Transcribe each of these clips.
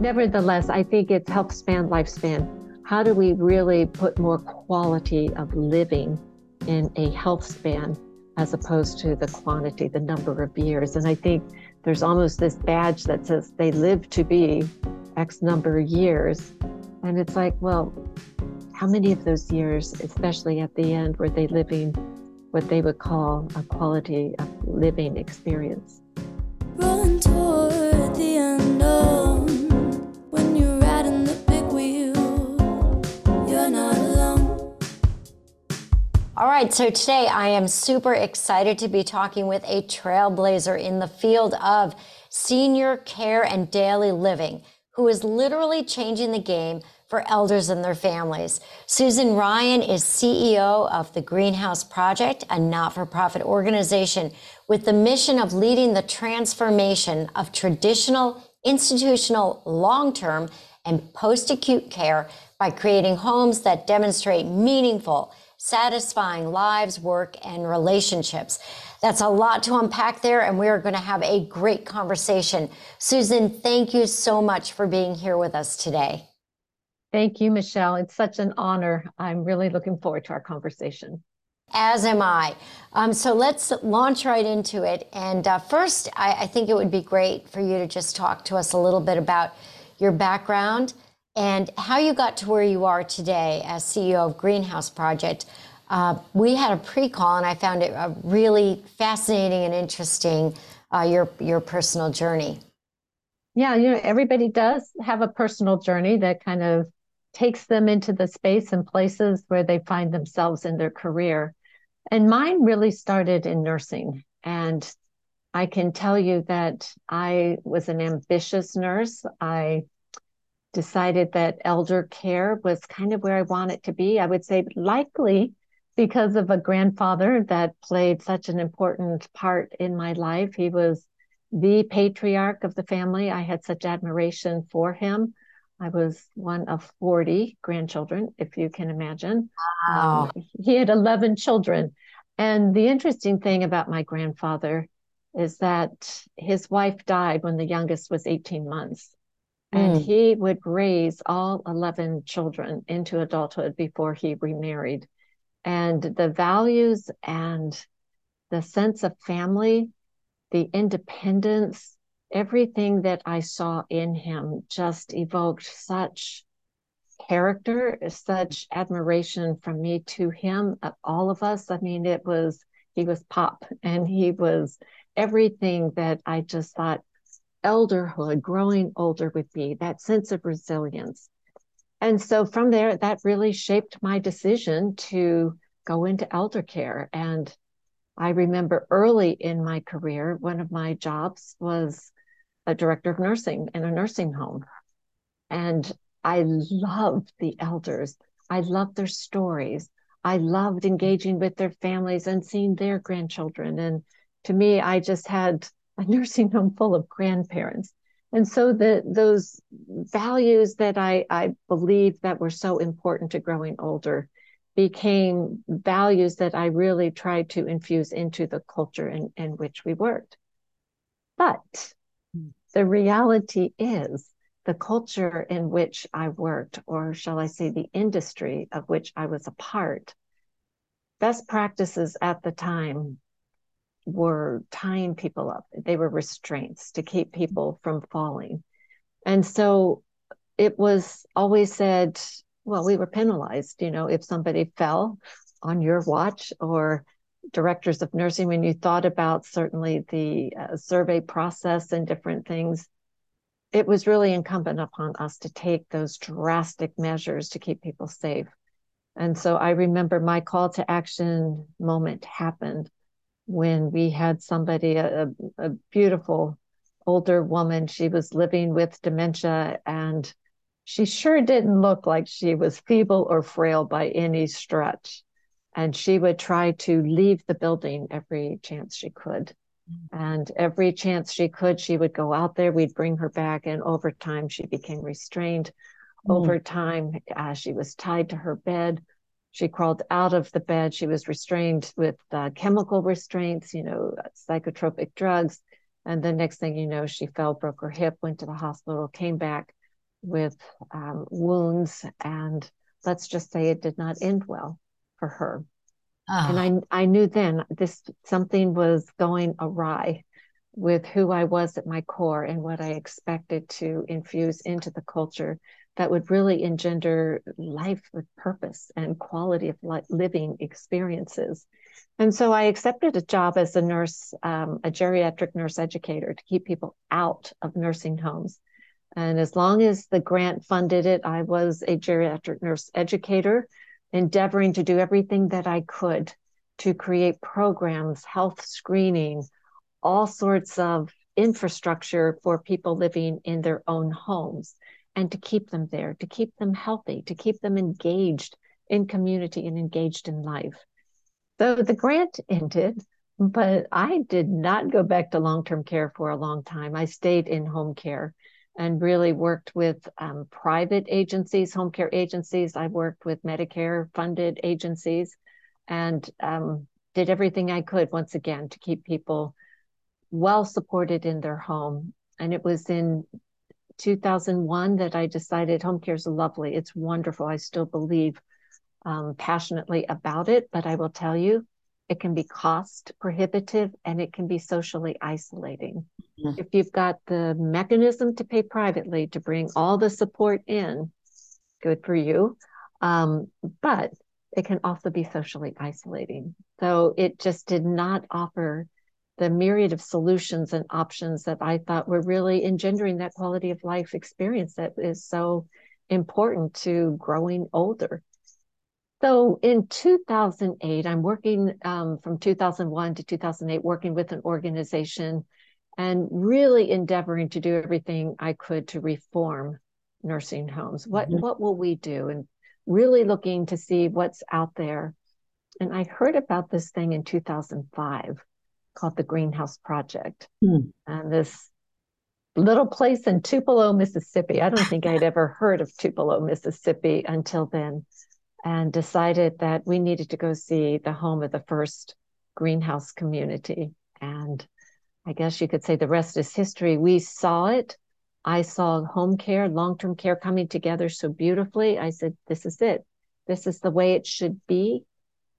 Nevertheless, I think it's health span, lifespan. How do we really put more quality of living in a health span as opposed to the quantity, the number of years? And I think there's almost this badge that says they live to be X number of years. And it's like, well, how many of those years, especially at the end, were they living what they would call a quality of living experience? All right, so today I am super excited to be talking with a trailblazer in the field of senior care and daily living who is literally changing the game for elders and their families. Susan Ryan is CEO of the Green House Project, a not for profit organization with the mission of leading the transformation of traditional, institutional, long term, and post acute care by creating homes that demonstrate meaningful, satisfying lives, work, and relationships. That's a lot to unpack there, and we are going to have a great conversation. Susan, thank you so much for being here with us today. Thank you, Michelle. It's such an honor. I'm really looking forward to our conversation. As am I. Um, so let's launch right into it. And uh, first, I, I think it would be great for you to just talk to us a little bit about your background and how you got to where you are today as CEO of Green House Project. Uh, we had a pre-call, and I found it uh, really fascinating and interesting. Uh, your your personal journey. Yeah, you know, everybody does have a personal journey that kind of takes them into the space and places where they find themselves in their career. And mine really started in nursing. And I can tell you that I was an ambitious nurse. I decided that elder care was kind of where I wanted to be. I would say likely because of a grandfather that played such an important part in my life. He was the patriarch of the family. I had such admiration for him. I was one of 40 grandchildren, if you can imagine. Wow. Um, he had 11 children. And the interesting thing about my grandfather is that his wife died when the youngest was 18 months. And mm. he would raise all 11 children into adulthood before he remarried. And the values and the sense of family, the independence, everything that I saw in him just evoked such character, such admiration from me to him, all of us. I mean, it was, he was pop and he was everything that I just thought elderhood, growing older with me, that sense of resilience. And so from there, that really shaped my decision to go into elder care. And I remember early in my career, one of my jobs was a director of nursing in a nursing home. And I loved the elders. I loved their stories. I loved engaging with their families and seeing their grandchildren. And to me, I just had a nursing home full of grandparents. And so the those values that I, I believe that were so important to growing older became values that I really tried to infuse into the culture in, in which we worked. But hmm. the reality is the culture in which I worked, or shall I say, the industry of which I was a part, best practices at the time were tying people up. They were restraints to keep people from falling. And so it was always said, well, we were penalized, you know, if somebody fell on your watch or directors of nursing, when you thought about certainly the uh, survey process and different things, it was really incumbent upon us to take those drastic measures to keep people safe. And so I remember my call to action moment happened when we had somebody, a, a beautiful older woman, she was living with dementia and she sure didn't look like she was feeble or frail by any stretch and she would try to leave the building every chance she could. And every chance she could, she would go out there. We'd bring her back. And over time, she became restrained. Mm. Over time, uh, she was tied to her bed. She crawled out of the bed. She was restrained with uh, chemical restraints, you know, psychotropic drugs. And the next thing you know, she fell, broke her hip, went to the hospital, came back with um, wounds, and let's just say it did not end well for her. Oh. And I, I knew then this something was going awry with who I was at my core and what I expected to infuse into the culture that would really engender life with purpose and quality of living experiences. And so I accepted a job as a nurse, um, a geriatric nurse educator to keep people out of nursing homes. And as long as the grant funded it, I was a geriatric nurse educator, endeavoring to do everything that I could to create programs, health screening, all sorts of infrastructure for people living in their own homes and to keep them there, to keep them healthy, to keep them engaged in community and engaged in life. So the grant ended, but I did not go back to long term care for a long time. I stayed in home care and really worked with um, private agencies, home care agencies. I worked with Medicare funded agencies and um, did everything I could once again to keep people well supported in their home. And it was in 2001 that I decided home care is lovely. It's wonderful. I still believe um, passionately about it, but I will tell you, it can be cost prohibitive and it can be socially isolating. Mm-hmm. If you've got the mechanism to pay privately to bring all the support in, good for you. Um, but it can also be socially isolating. So it just did not offer the myriad of solutions and options that I thought were really engendering that quality of life experience that is so important to growing older. So in 2008, I'm working um, from 2001 to 2008, working with an organization and really endeavoring to do everything I could to reform nursing homes. What mm-hmm. what will we do? And really looking to see what's out there. And I heard about this thing in 2005 called the Green House Project. Mm. And this little place in Tupelo, Mississippi. I don't think I'd ever heard of Tupelo, Mississippi until then, and decided that we needed to go see the home of the first greenhouse community. And I guess you could say the rest is history. We saw it. I saw home care, long term care coming together so beautifully. I said, This is it. This is the way it should be.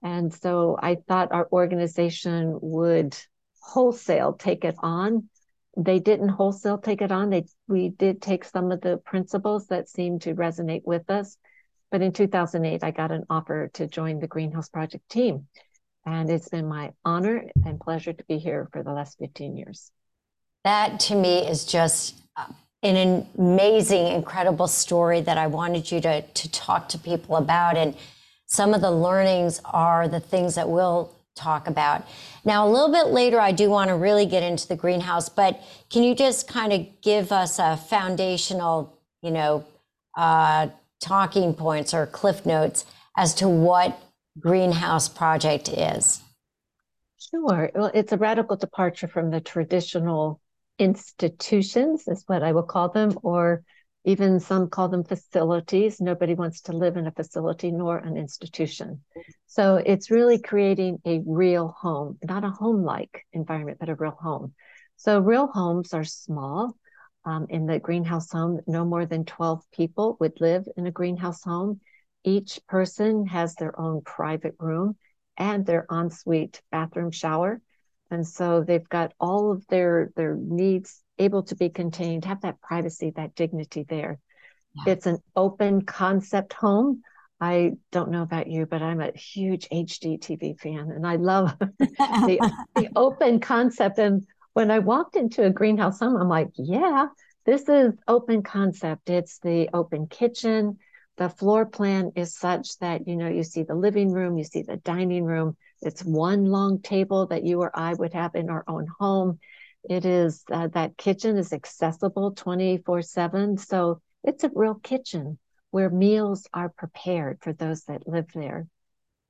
And so I thought our organization would wholesale take it on. They didn't wholesale take it on. They we did take some of the principles that seemed to resonate with us. But in 2008, I got an offer to join the Green House Project team. And it's been my honor and pleasure to be here for the last 15 years. That to me is just uh, an amazing, incredible story that I wanted you to, to talk to people about. And some of the learnings are the things that we'll talk about. Now, a little bit later, I do want to really get into the greenhouse, but can you just kind of give us a foundational, you know, uh, talking points or cliff notes as to what greenhouse project is? Sure. Well, it's a radical departure from the traditional institutions, is what I will call them, or even some call them facilities. Nobody wants to live in a facility nor an institution. So it's really creating a real home, not a home like environment, but a real home. So real homes are small. Um, in the greenhouse home, no more than 12 people would live in a greenhouse home. Each person has their own private room and their ensuite bathroom shower. And so they've got all of their their needs able to be contained, have that privacy, that dignity there. Yeah. It's an open concept home. I don't know about you, but I'm a huge HGTV fan and I love the, the open concept. And when I walked into a greenhouse home, I'm like, yeah, this is open concept. It's the open kitchen. The floor plan is such that, you know, you see the living room, you see the dining room. It's one long table that you or I would have in our own home. It is uh, that kitchen is accessible 24 7. So it's a real kitchen where meals are prepared for those that live there.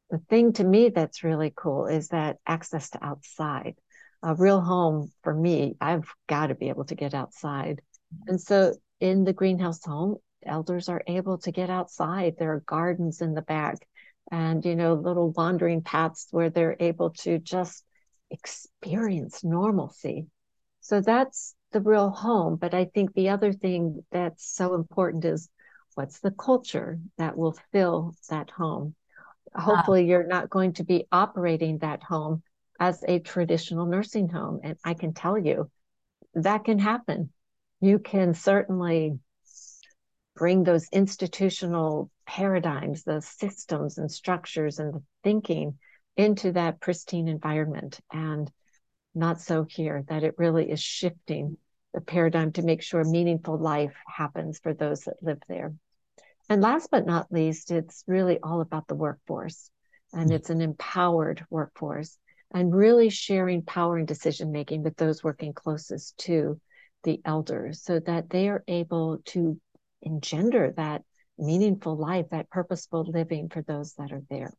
The thing to me that's really cool is that access to outside. A real home for me, I've got to be able to get outside. And so in the greenhouse home, elders are able to get outside. There are gardens in the back and, you know, little wandering paths where they're able to just experience normalcy so that's the real home. But I think the other thing that's so important is what's the culture that will fill that home. Ah. Hopefully, you're not going to be operating that home as a traditional nursing home. And I can tell you that can happen. You can certainly bring those institutional paradigms, the systems and structures and the thinking into that pristine environment. And not so here, that it really is shifting the paradigm to make sure meaningful life happens for those that live there. And last but not least, it's really all about the workforce. And it's an empowered workforce and really sharing power and decision making with those working closest to the elders so that they are able to engender that meaningful life, that purposeful living for those that are there.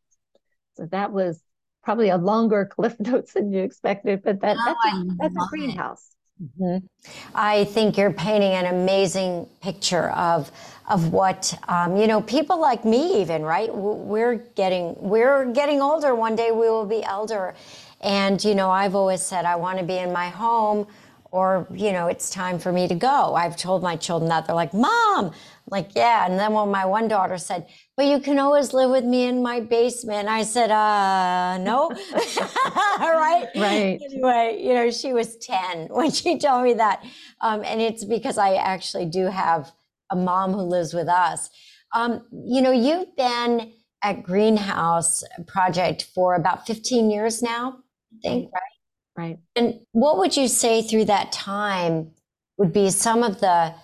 So that was probably a longer cliff notes than you expected, but that, that's, a, that's a greenhouse. Mm-hmm. I think you're painting an amazing picture of of what um, you know. People like me, even right, we're getting we're getting older. One day we will be elder, and you know, I've always said I want to be in my home or you know it's time for me to go i've told my children that they're like mom I'm like yeah and then when my one daughter said but you can always live with me in my basement. I said uh no. Right? Right. Anyway you know she was 10 when she told me that. Um, and it's because i actually do have a mom who lives with us. Um, you know you've been at greenhouse project for about 15 years now i think right. Right. And what would you say through that time would be some of the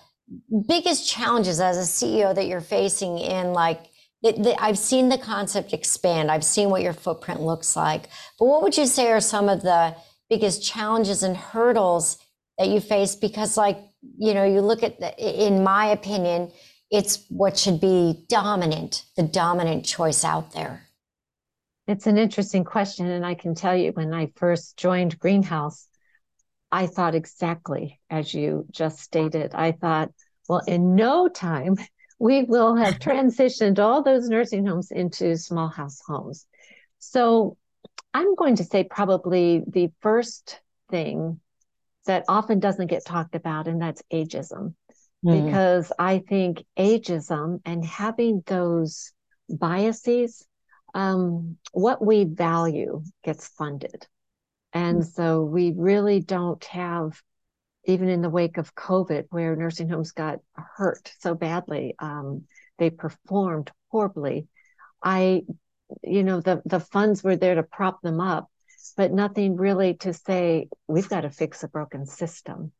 biggest challenges as a CEO that you're facing in like I've seen the concept expand. I've seen what your footprint looks like. But what would you say are some of the biggest challenges and hurdles that you face? Because, like, you know, you look at, the, in my opinion, it's what should be dominant, the dominant choice out there. It's an interesting question. And I can tell you, when I first joined Greenhouse, I thought exactly as you just stated. I thought, well, in no time, we will have transitioned all those nursing homes into small house homes. So I'm going to say probably the first thing that often doesn't get talked about, and that's ageism. Mm. Because I think ageism and having those biases um, what we value gets funded. And mm. so we really don't have, even in the wake of COVID, where nursing homes got hurt so badly, um, they performed horribly. I, you know, the, the funds were there to prop them up, but nothing really to say, we've got to fix a broken system.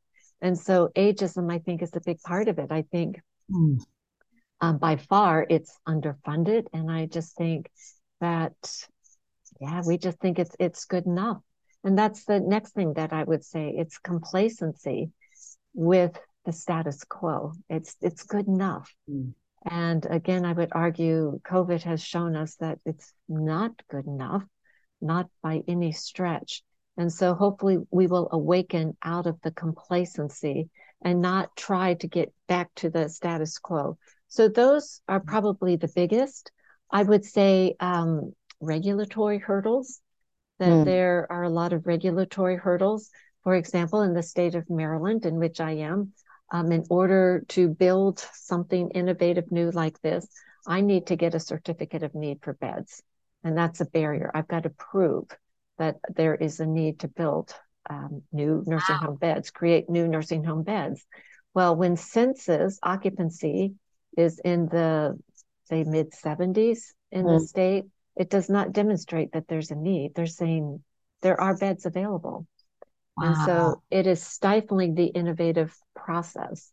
And so ageism, I think, is a big part of it. I think mm. um, by far it's underfunded. And I just think that yeah we just think it's it's good enough and that's the next thing that i would say it's complacency with the status quo. It's it's good enough. Mm. and again i would argue covid has shown us that it's not good enough not by any stretch. And so hopefully we will awaken out of the complacency and not try to get back to the status quo. So those are probably the biggest. I would say um, regulatory hurdles, that mm. there are a lot of regulatory hurdles. For example, in the state of Maryland, in which I am, um, in order to build something innovative new like this, I need to get a certificate of need for beds. And that's a barrier. I've got to prove that there is a need to build um, new nursing wow. home beds, create new nursing home beds. Well, when census occupancy is in the say mid 70s in mm. the state, it does not demonstrate that there's a need. They're saying there are beds available. Wow. And so it is stifling the innovative process.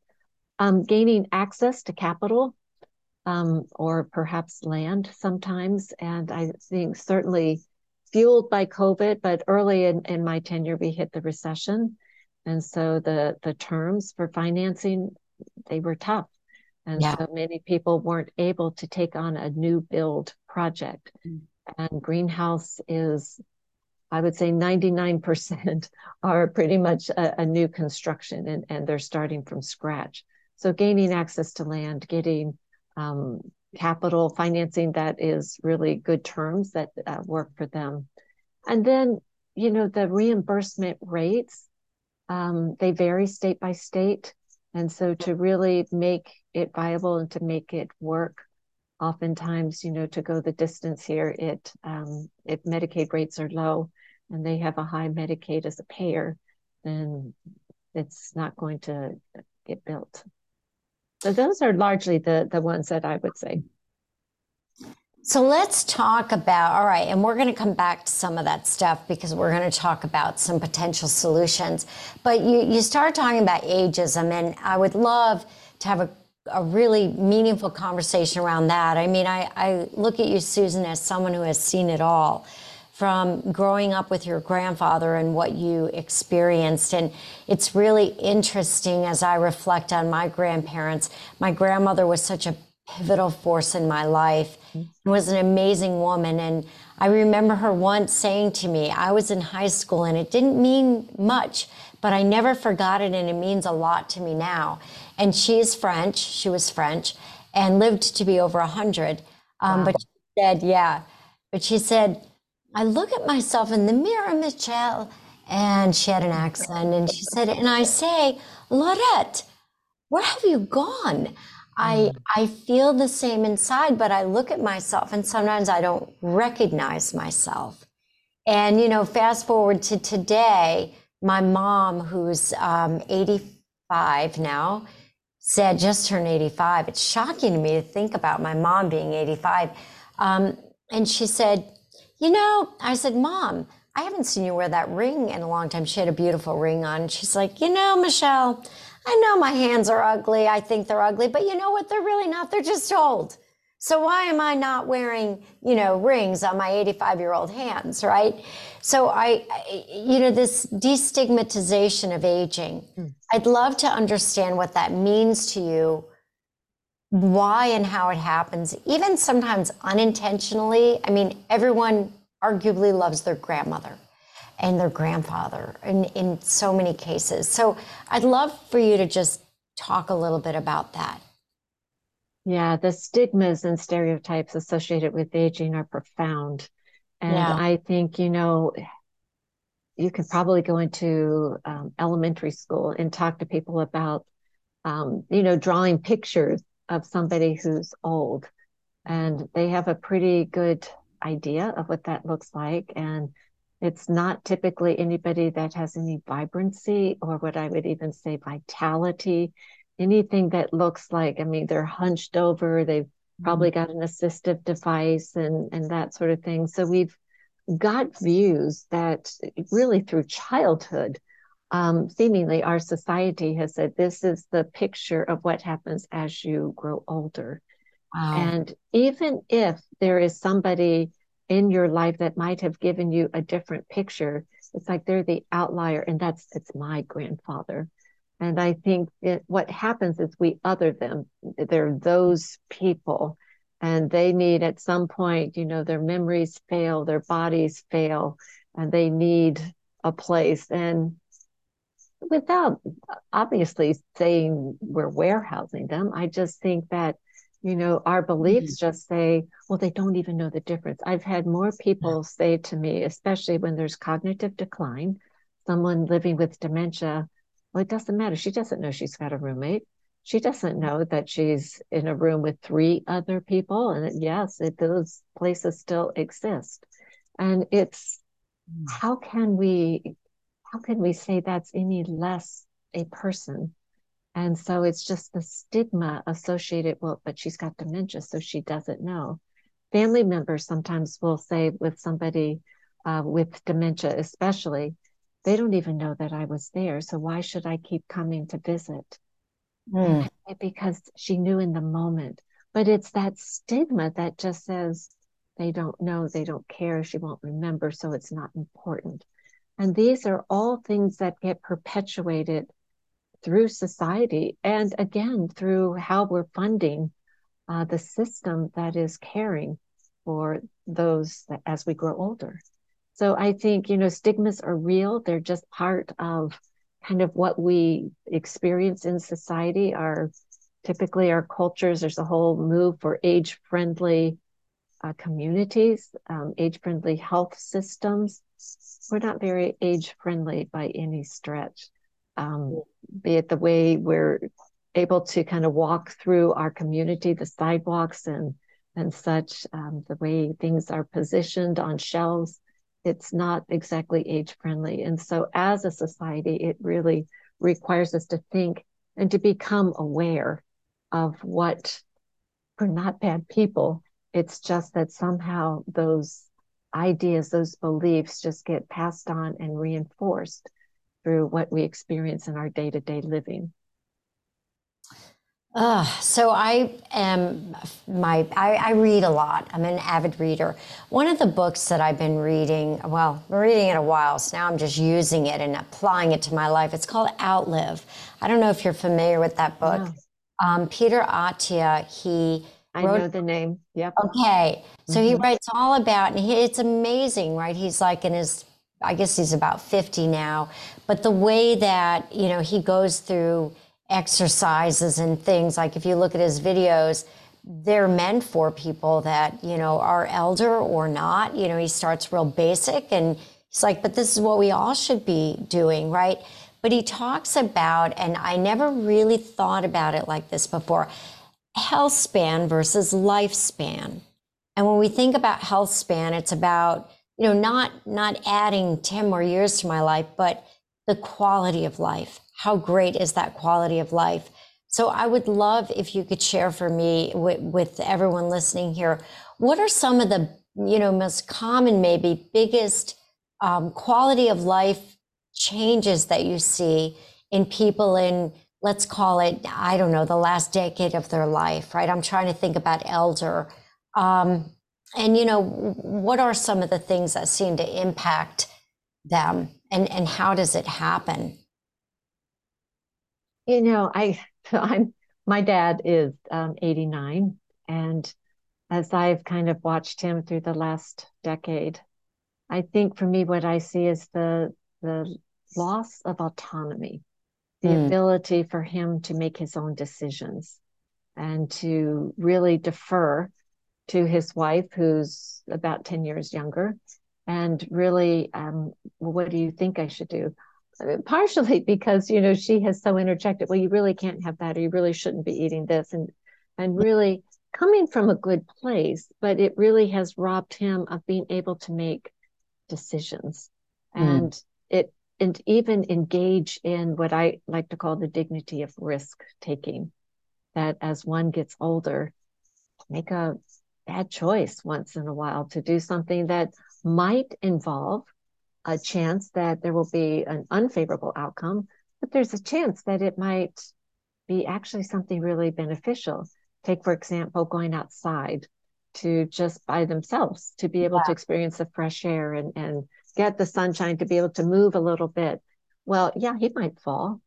Um, gaining access to capital um, or perhaps land sometimes. And I think certainly fueled by COVID, but early in, in my tenure, we hit the recession. And so the, the terms for financing, they were tough. And yeah. so many people weren't able to take on a new build project. Mm. And greenhouse is, I would say 99% are pretty much a, a new construction and, and they're starting from scratch. So gaining access to land, getting um, capital financing that is really good terms that uh, work for them. And then, you know, the reimbursement rates Um, they vary state by state. And so to really make it viable and to make it work, oftentimes, you know, to go the distance here, it um, if Medicaid rates are low and they have a high Medicaid as a payer, then it's not going to get built. So those are largely the the ones that I would say. So let's talk about, all right, and we're going to come back to some of that stuff because we're going to talk about some potential solutions. But you, you started talking about ageism, and I would love to have a, a really meaningful conversation around that. I mean, I, I look at you, Susan, as someone who has seen it all from growing up with your grandfather and what you experienced. And it's really interesting as I reflect on my grandparents. My grandmother was such a pivotal force in my life. Was an amazing woman and i remember her once saying to me i was in high school and it didn't mean much but i never forgot it and it means a lot to me now. And she's french she was french and lived to be over 100 um, wow. but she said yeah but she said i look at myself in the mirror michelle and she had an accent and she said and i say laurette where have you gone I mm. I feel the same inside, but I look at myself and sometimes I don't recognize myself. And you know, fast forward to today, my mom, who's um, 85 now, said just turned 85. It's shocking to me to think about my mom being 85. Um, and she said, you know, I said, Mom, I haven't seen you wear that ring in a long time. She had a beautiful ring on. She's like, you know, Michelle, I know my hands are ugly. I think they're ugly, but you know what? They're really not. They're just old. So why am I not wearing, you know, rings on my 85 year old hands, right? So I, you know, this destigmatization of aging, mm. I'd love to understand what that means to you, why and how it happens, even sometimes unintentionally. I mean, everyone arguably loves their grandmother and their grandfather in, in so many cases. So I'd love for you to just talk a little bit about that. Yeah, the stigmas and stereotypes associated with aging are profound. And yeah. I think, you know, you can probably go into um, elementary school and talk to people about, um, you know, drawing pictures of somebody who's old. And they have a pretty good idea of what that looks like. And it's not typically anybody that has any vibrancy or what I would even say vitality, anything that looks like, I mean, they're hunched over, they've mm-hmm. probably got an assistive device and, and that sort of thing. So we've got views that really through childhood, um, seemingly our society has said this is the picture of what happens as you grow older. Wow. And even if there is somebody in your life that might have given you a different picture. It's like they're the outlier, and that's it's my grandfather. And I think it, what happens is we other them. They're those people, and they need at some point, you know, their memories fail, their bodies fail, and they need a place. And without obviously saying we're warehousing them, I just think that you know our beliefs mm-hmm. just say well they don't even know the difference. I've had more people say to me especially when there's cognitive decline someone living with dementia well it doesn't matter. She doesn't know she's got a roommate. She doesn't know that she's in a room with three other people. And yes it, those places still exist. And it's mm. how can we how can we say that's any less a person and so it's just the stigma associated, well, but she's got dementia, so she doesn't know. Family members sometimes will say with somebody uh, with dementia, especially, they don't even know that I was there. So why should I keep coming to visit? Mm. Because she knew in the moment. But it's that stigma that just says they don't know, they don't care, she won't remember, so it's not important. And these are all things that get perpetuated through society and again through how we're funding uh, the system that is caring for those that, as we grow older. So I think, you know, stigmas are real. They're just part of kind of what we experience in society. Our typically our cultures, there's a whole move for age friendly uh, communities, um, age friendly health systems. We're not very age friendly by any stretch. Um, be it the way we're able to kind of walk through our community, the sidewalks and and such, um, the way things are positioned on shelves, it's not exactly age friendly. And so, as a society, it really requires us to think and to become aware of what we're not bad people. It's just that somehow those ideas, those beliefs just get passed on and reinforced through what we experience in our day to day living. Uh, so I am my I, I, read a lot. I'm an avid reader. One of the books that I've been reading, well, I'm reading it a while, so now I'm just using it and applying it to my life. It's called Outlive. I don't know if you're familiar with that book. Um, Peter Attia, he I wrote, know the name. Yep. Okay. So mm-hmm. he writes all about, and he, it's amazing, right? He's like in his, I guess he's about 50 now, but the way that, you know, he goes through exercises and things, like if you look at his videos, they're meant for people that, you know, are elder or not. You know, he starts real basic and he's like, but this is what we all should be doing, right? But he talks about, and I never really thought about it like this before health span versus lifespan. And when we think about health span, it's about, you know, not not adding 10 more years to my life, but the quality of life. How great is that quality of life? So I would love if you could share for me with, with everyone listening here, what are some of the, you know, most common, maybe biggest um, quality of life changes that you see in people in let's call it, I don't know, the last decade of their life, right? I'm trying to think about elder. Um, and, you know, what are some of the things that seem to impact them and, and how does it happen? You know, I, I'm, my dad is um, 89 and as I've kind of watched him through the last decade, I think for me, what I see is the, the loss of autonomy the mm. ability for him to make his own decisions and to really defer to his wife, who's about 10 years younger, and really, um, well, what do you think I should do? partially because, you know, she has so interjected, well, you really can't have that, or you really shouldn't be eating this. And, and really coming from a good place, but it really has robbed him of being able to make decisions. Mm. And it and even engage in what I like to call the dignity of risk taking. That as one gets older, make a bad choice once in a while to do something that might involve a chance that there will be an unfavorable outcome, but there's a chance that it might be actually something really beneficial. Take, for example, going outside to just by themselves to be able yeah. to experience the fresh air and, and get the sunshine to be able to move a little bit. Well, yeah, he might fall.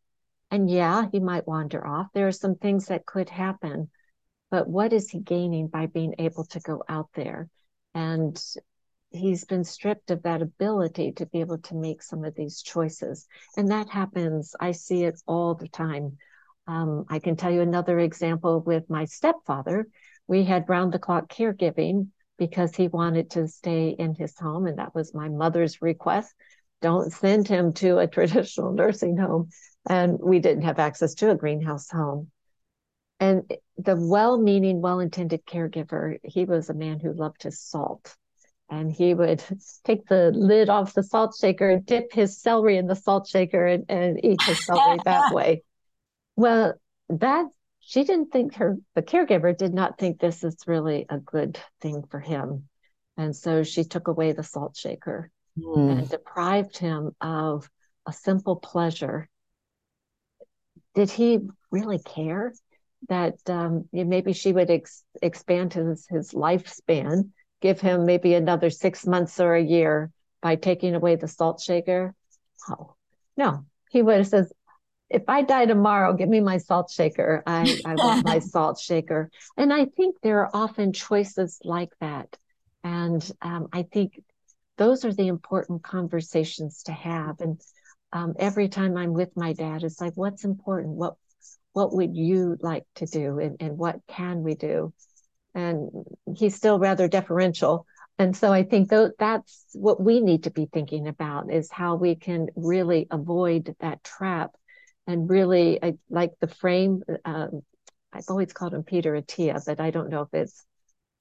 And yeah, he might wander off. There are some things that could happen. But what is he gaining by being able to go out there? And he's been stripped of that ability to be able to make some of these choices. And that happens. I see it all the time. Um, I can tell you another example with my stepfather. We had round the clock caregiving because he wanted to stay in his home. And that was my mother's request. Don't send him to a traditional nursing home. And we didn't have access to a greenhouse home. And the well meaning, well intended caregiver, he was a man who loved his salt. And he would take the lid off the salt shaker, dip his celery in the salt shaker, and, and eat his celery that way. Well, that she didn't think her the caregiver did not think this is really a good thing for him and so she took away the salt shaker mm. and deprived him of a simple pleasure did he really care that um, maybe she would ex- expand his his lifespan give him maybe another six months or a year by taking away the salt shaker oh no he would have said if I die tomorrow, give me my salt shaker. I, I want my salt shaker. And I think there are often choices like that. And um, I think those are the important conversations to have. And um, every time I'm with my dad, it's like, what's important? What what would you like to do? And, and what can we do? And he's still rather deferential. And so I think th- that's what we need to be thinking about is how we can really avoid that trap and really I, like the frame. Um, I've always called him Peter Attia, but I don't know if it's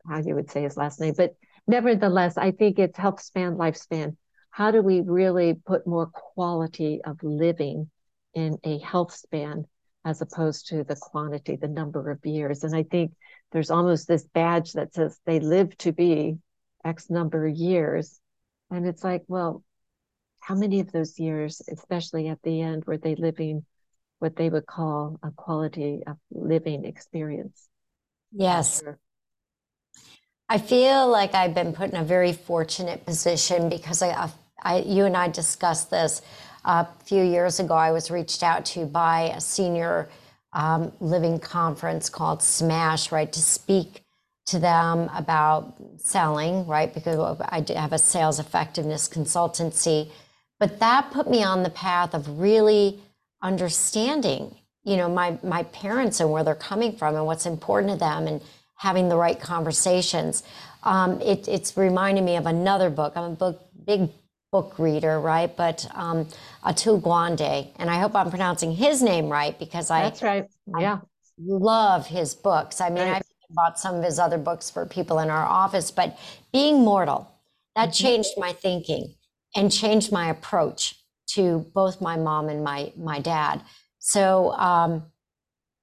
how you would say his last name. But nevertheless, I think it's health span, lifespan. How do we really put more quality of living in a health span as opposed to the quantity, the number of years? And I think there's almost this badge that says they live to be X number of years. And it's like, well, how many of those years, especially at the end, were they living what they would call a quality of living experience? Yes. I feel like I've been put in a very fortunate position because I, I, you and I discussed this a few years ago. I was reached out to by a senior um, living conference called SMASH, right, to speak to them about selling, right, because I have a sales effectiveness consultancy but that put me on the path of really understanding, you know, my my parents and where they're coming from and what's important to them and having the right conversations. Um, it, it's reminding me of another book. I'm a book, big book reader, right? But um, Atul Gawande, and I hope I'm pronouncing his name right because I that's right. Yeah, I love his books. I mean, right. I bought some of his other books for people in our office, but being mortal that mm-hmm. changed my thinking and changed my approach to both my mom and my my dad. So um,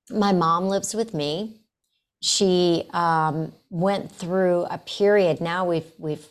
my mom lives with me. She um, went through a period. Now we've we've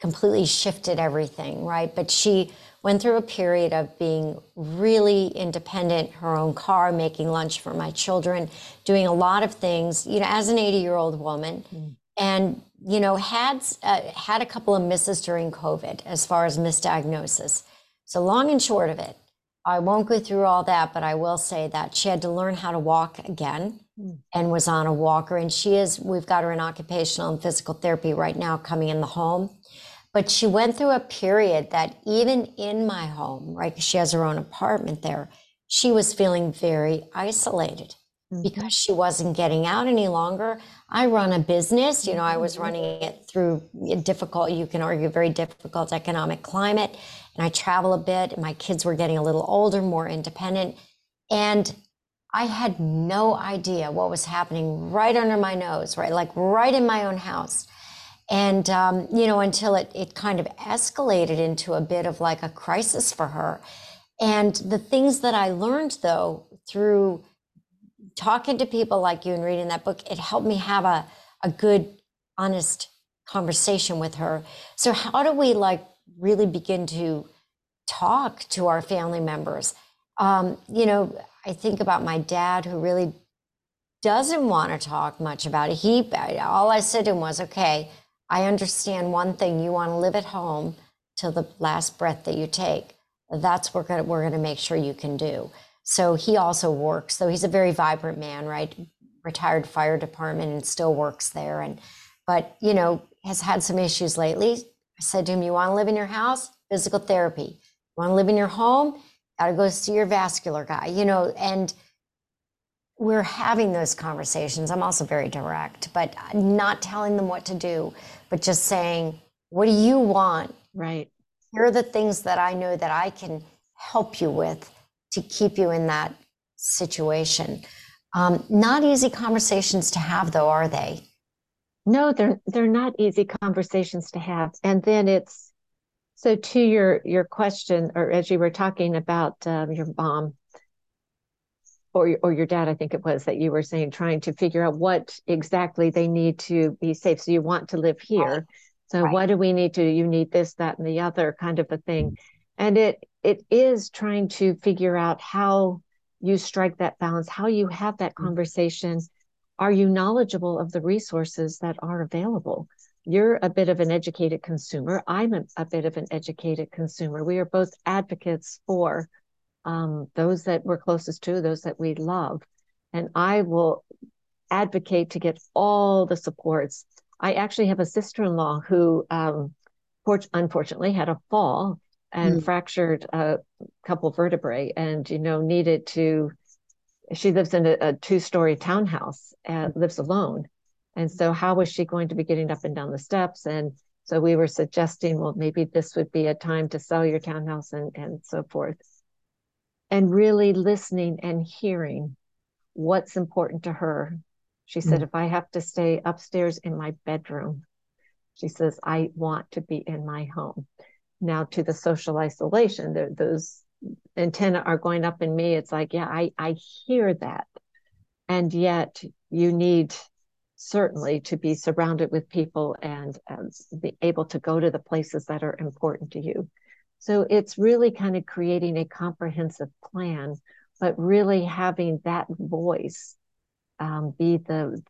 completely shifted everything, right? But she went through a period of being really independent, her own car, making lunch for my children, doing a lot of things, you know, as an 80 year old woman. Mm. And you know, had uh, had a couple of misses during COVID as far as misdiagnosis. So long and short of it, I won't go through all that, but I will say that she had to learn how to walk again mm. and was on a walker. And she is, we've got her in occupational and physical therapy right now coming in the home. But she went through a period that even in my home, right, she has her own apartment there, she was feeling very isolated mm-hmm. because she wasn't getting out any longer. I run a business, you know, I was mm-hmm. running it through a difficult, you can argue, very difficult economic climate. And I travel a bit. My kids were getting a little older, more independent. And I had no idea what was happening right under my nose, right? Like right in my own house. And, um, you know, until it, it kind of escalated into a bit of like a crisis for her. And the things that I learned, though, through talking to people like you and reading that book, it helped me have a, a good, honest conversation with her. So how do we like really begin to talk to our family members? Um, you know, I think about my dad who really doesn't want to talk much about it. He all I said to him was, "Okay, I understand one thing. You want to live at home till the last breath that you take. That's what we're going we're going to make sure you can do." So he also works, though he's a very vibrant man, right? Retired fire department and still works there. And, but, you know, has had some issues lately. I said to him, You want to live in your house? Physical therapy. You want to live in your home? Got to go see your vascular guy, you know, and we're having those conversations. I'm also very direct, but not telling them what to do, but just saying, What do you want? Right. Here are the things that I know that I can help you with to keep you in that situation. Um, not easy conversations to have, though, are they? No, they're they're not easy conversations to have. And then it's so to your your question, or as you were talking about um, your mom or or your dad, I think it was that you were saying trying to figure out what exactly they need to be safe. So you want to live here. Right. So right. what do we need to? You need this, that, and the other kind of a thing. And it it is trying to figure out how you strike that balance, how you have that mm. conversation. Are you knowledgeable of the resources that are available? You're a bit of an educated consumer. I'm a, a bit of an educated consumer. We are both advocates for um, those that we're closest to, those that we love. And I will advocate to get all the supports. I actually have a sister in law who, um, unfortunately, had a fall and mm. fractured a couple vertebrae and you know needed to she lives in a, a two-story townhouse and lives alone and so how was she going to be getting up and down the steps and so we were suggesting well maybe this would be a time to sell your townhouse and and so forth and really listening and hearing what's important to her. She said, mm. if I have to stay upstairs in my bedroom, she says, I want to be in my home. Now, to the social isolation, those antenna are going up in me. It's like, yeah, I, I hear that. And yet, you need certainly to be surrounded with people and um, be able to go to the places that are important to you. So it's really kind of creating a comprehensive plan, but really having that voice um, be the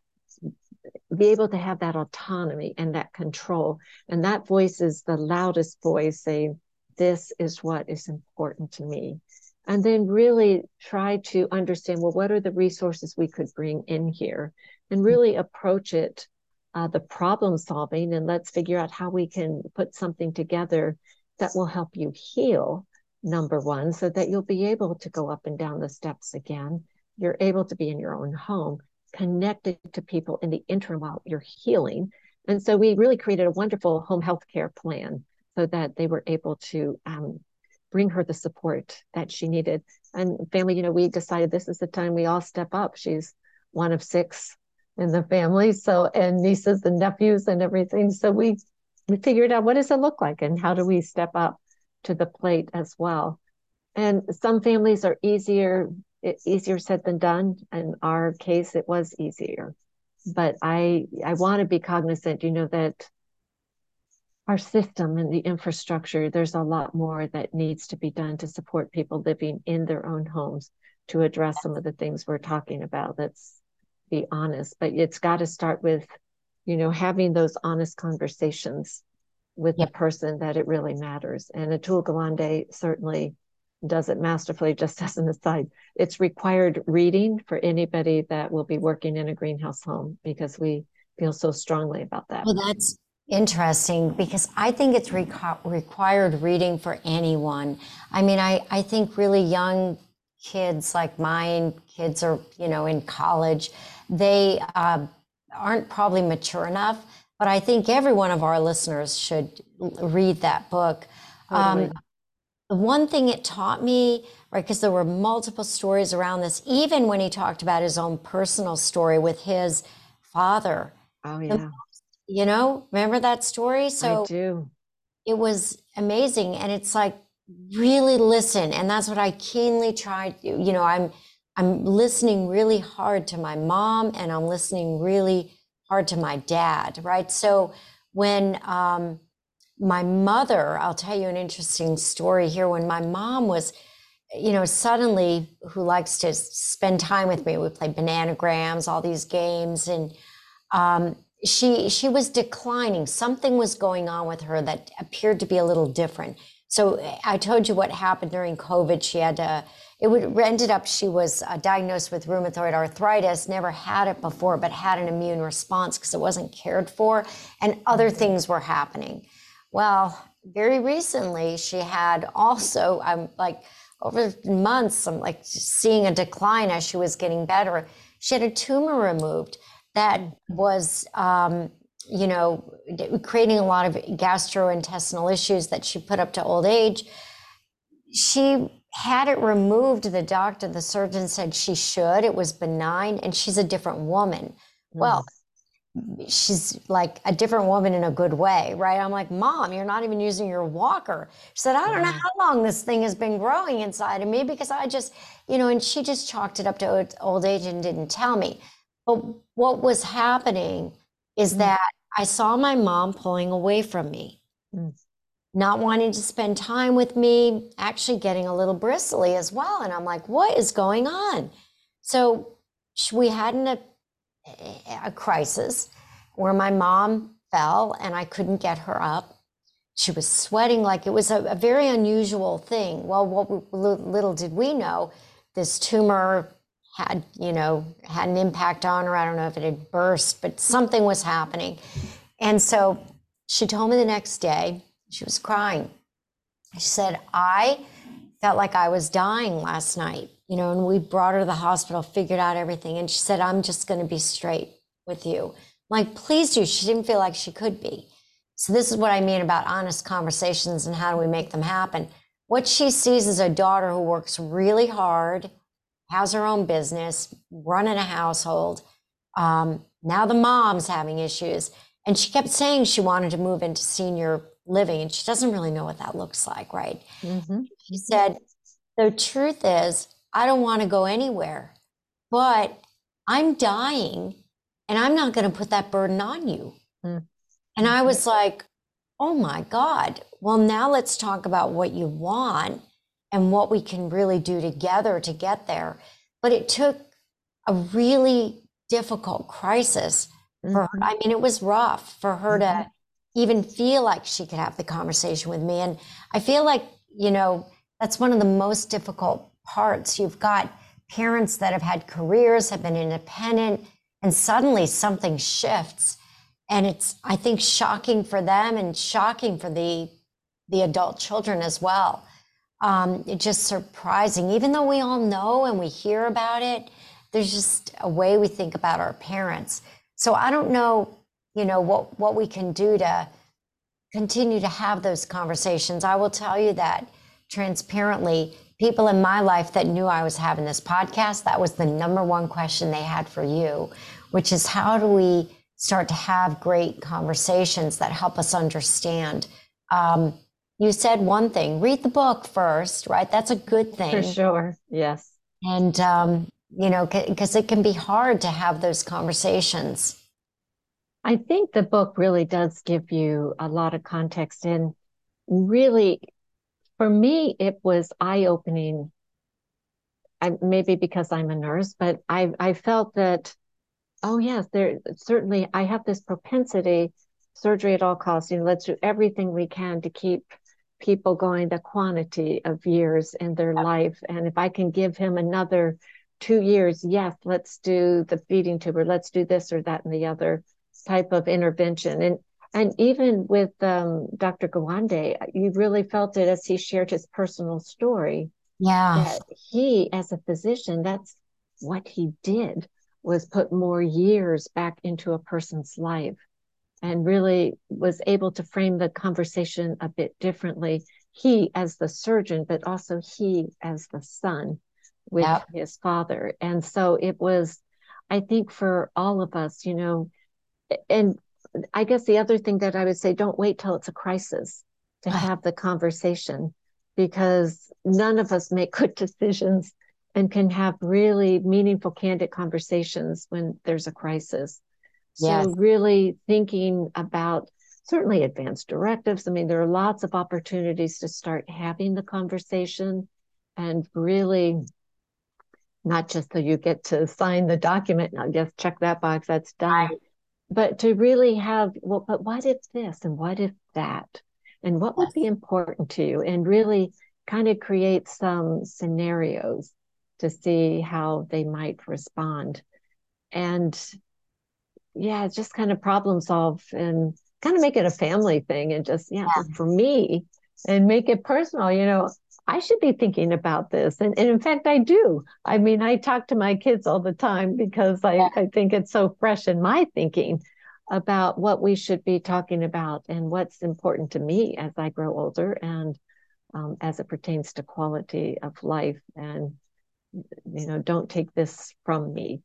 be able to have that autonomy and that control. And that voice is the loudest voice saying, This is what is important to me. And then really try to understand well, what are the resources we could bring in here? And really approach it, uh, the problem solving, and let's figure out how we can put something together that will help you heal, number one, so that you'll be able to go up and down the steps again. You're able to be in your own home connected to people in the interim while you're healing. And so we really created a wonderful home health care plan so that they were able to um, bring her the support that she needed. And family, you know, we decided this is the time we all step up. She's one of six in the family, so and nieces and nephews and everything. So we we figured out what does it look like and how do we step up to the plate as well. And some families are easier easier said than done. In our case, it was easier. But I I want to be cognizant, you know, that our system and the infrastructure, there's a lot more that needs to be done to support people living in their own homes to address some of the things we're talking about. Let's be honest. But it's got to start with, you know, having those honest conversations with yep. the person that it really matters. And Atul Gawande certainly does it masterfully, just as an aside. It's required reading for anybody that will be working in a Green House home because we feel so strongly about that. Well, that's interesting because I think it's reco- required reading for anyone. I mean, I, I think really young kids like mine, kids are, you know, in college, they uh, aren't probably mature enough. But I think every one of our listeners should read that book. Totally. Um, the one thing it taught me, right, because there were multiple stories around this, even when he talked about his own personal story with his father. Oh, yeah. You know, remember that story? So I do. It was amazing. And it's like, really listen. And that's what I keenly tried. You know, I'm, I'm listening really hard to my mom and I'm listening really hard to my dad, right? So when, um, my mother, I'll tell you an interesting story here. When my mom was, you know, suddenly who likes to spend time with me, we played bananagrams, all these games, and um, she she was declining. Something was going on with her that appeared to be a little different. So I told you what happened during COVID. She had to. It would, ended up she was uh, diagnosed with rheumatoid arthritis. Never had it before, but had an immune response because it wasn't cared for, and other mm-hmm. things were happening. Well, very recently, she had also, I'm like, over months, I'm like seeing a decline as she was getting better. She had a tumor removed that was, um, you know, creating a lot of gastrointestinal issues that she put up to old age. She had it removed. The doctor, the surgeon said she should. It was benign, and she's a different woman. Mm. Well, she's like a different woman in a good way, right? I'm like, Mom, you're not even using your walker. She said, I don't know how long this thing has been growing inside of me because I just, you know, and she just chalked it up to old age and didn't tell me. But what was happening is mm. that I saw my mom pulling away from me, mm. Not wanting to spend time with me, actually getting a little bristly as well. And I'm like, what is going on? So we had an a crisis where my mom fell and I couldn't get her up. She was sweating like it was a, a very unusual thing. Well, what little did we know, this tumor had, you know, had an impact on her. I don't know if it had burst, but something was happening. And so she told me the next day, she was crying. She said, I felt like I was dying last night you know, and we brought her to the hospital, figured out everything. And she said, I'm just going to be straight with you. I'm like, please do. She didn't feel like she could be. So this is what I mean about honest conversations and how do we make them happen. what she sees is a daughter who works really hard, has her own business, running a household. Um, now the mom's having issues. And she kept saying she wanted to move into senior living, and she doesn't really know what that looks like, right? Mm-hmm. She said, The truth is, I don't want to go anywhere, but I'm dying and I'm not going to put that burden on you. Mm-hmm. And I was like, Oh my God. Well, now let's talk about what you want and what we can really do together to get there. But it took a really difficult crisis for her. Mm-hmm. I mean, it was rough for her mm-hmm. to even feel like she could have the conversation with me. And I feel like, you know, that's one of the most difficult parts. You've got parents that have had careers, have been independent, and suddenly something shifts. And it's, I think, shocking for them and shocking for the the adult children as well. Um, it's just surprising, even though we all know and we hear about it. There's just a way we think about our parents. So I don't know, you know, what what we can do to continue to have those conversations. I will tell you that transparently, people in my life that knew I was having this podcast, that was the number one question they had for you, which is how do we start to have great conversations that help us understand? Um, you said one thing read the book first right? That's a good thing. for sure yes. And um, you know because it can be hard to have those conversations i think the book really does give you a lot of context and really for me it was eye-opening. I, maybe because i'm a nurse but i i felt that oh yes there certainly i have this propensity surgery at all costs you know let's do everything we can to keep people going the quantity of years in their life. And if I can give him another two years, yes, let's do the feeding tube or let's do this or that and the other type of intervention. And and even with um, Dr. Gawande, you really felt it as he shared his personal story. Yeah. He, as a physician, that's what he did was put more years back into a person's life and really was able to frame the conversation a bit differently. He as the surgeon, but also he as the son with yep. his father. And so it was, I think, for all of us, you know, and I guess the other thing that I would say, don't wait till it's a crisis to have the conversation because none of us make good decisions and can have really meaningful, candid conversations when there's a crisis. So yes. really thinking about certainly advanced directives. I mean, there are lots of opportunities to start having the conversation and really not just so you get to sign the document, and I guess check that box, that's done. Right. But to really have, well, but what if this and what if that? And what would be important to you? And really kind of create some scenarios to see how they might respond. And yeah, just kind of problem solve and kind of make it a family thing and just, yeah, yeah. for me and make it personal. You know, I should be thinking about this. And, and in fact, I do. I mean, I talk to my kids all the time because I, yeah. I think it's so fresh in my thinking about what we should be talking about and what's important to me as I grow older and um, as it pertains to quality of life. And, you know, don't take this from me.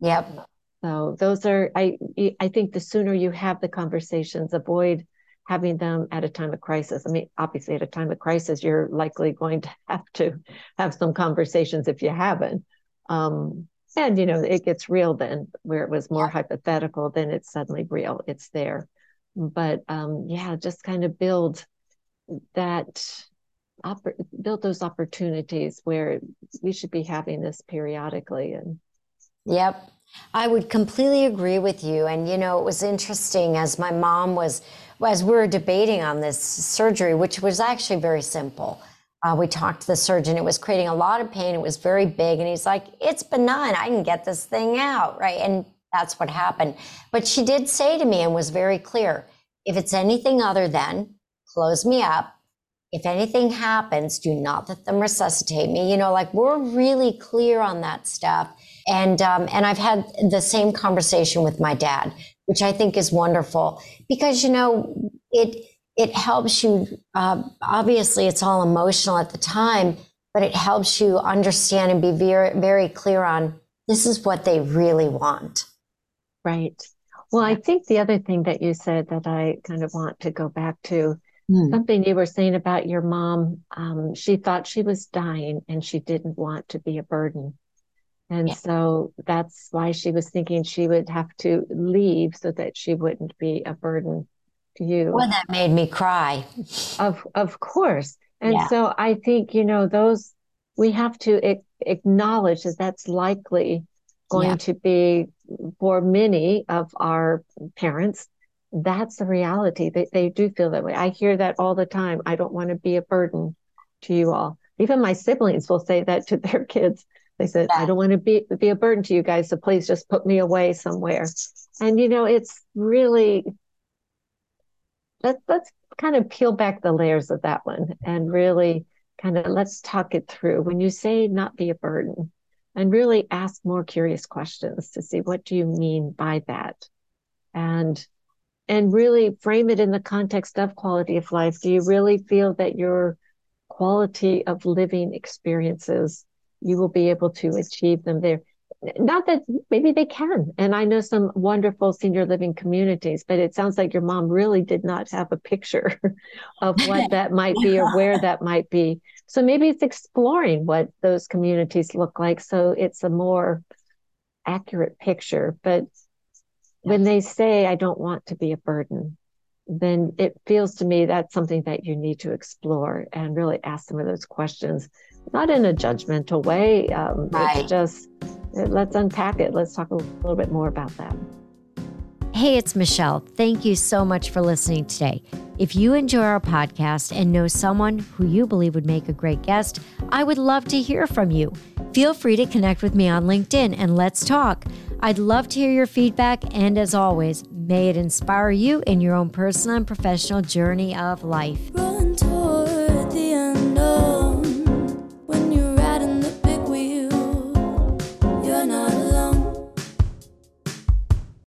Yep. So those are I I think the sooner you have the conversations, avoid having them at a time of crisis. I mean, obviously at a time of crisis, you're likely going to have to have some conversations if you haven't. Um, and you know, it gets real then, where it was more hypothetical, then it's suddenly real. It's there. But um, yeah, just kind of build that build those opportunities where we should be having this periodically and yep I would completely agree with you. And, you know, it was interesting as my mom was, as we were debating on this surgery, which was actually very simple. Uh, we talked to the surgeon. It was creating a lot of pain. It was very big. And he's like, it's benign. I can get this thing out. Right. And that's what happened. But she did say to me and was very clear if it's anything other than close me up, if anything happens, do not let them resuscitate me. You know, like we're really clear on that stuff. And um, and I've had the same conversation with my dad, which I think is wonderful because you know it it helps you, uh, obviously, it's all emotional at the time, but it helps you understand and be very, very clear on this is what they really want. Right. Well, I think the other thing that you said that I kind of want to go back to mm. something you were saying about your mom. Um, she thought she was dying and she didn't want to be a burden. And yeah. so that's why she was thinking she would have to leave so that she wouldn't be a burden to you. Well, that made me cry. Of of course. And yeah. so I think, you know, those we have to acknowledge that that's likely going yeah. to be for many of our parents. That's the reality. They, they do feel that way. I hear that all the time. I don't want to be a burden to you all. Even my siblings will say that to their kids. They said, yeah. I don't want to be, be a burden to you guys, so please just put me away somewhere. And, you know, it's really, let, let's kind of peel back the layers of that one and really kind of let's talk it through. When you say not be a burden, and really ask more curious questions to see what do you mean by that, and and really frame it in the context of quality of life. Do you really feel that your quality of living experiences you will be able to achieve them there? not that maybe they can. And I know some wonderful senior living communities, but it sounds like your mom really did not have a picture of what that might be or where that might be. So maybe it's exploring what those communities look like. So it's a more accurate picture. But when they say, I don't want to be a burden, then it feels to me that's something that you need to explore and really ask some of those questions, not in a judgmental way. Um, right. It's just let's unpack it. Let's talk a little bit more about that. Hey, it's Michelle. Thank you so much for listening today. If you enjoy our podcast and know someone who you believe would make a great guest, I would love to hear from you. Feel free to connect with me on LinkedIn and let's talk. I'd love to hear your feedback, and as always, may it inspire you in your own personal and professional journey of life.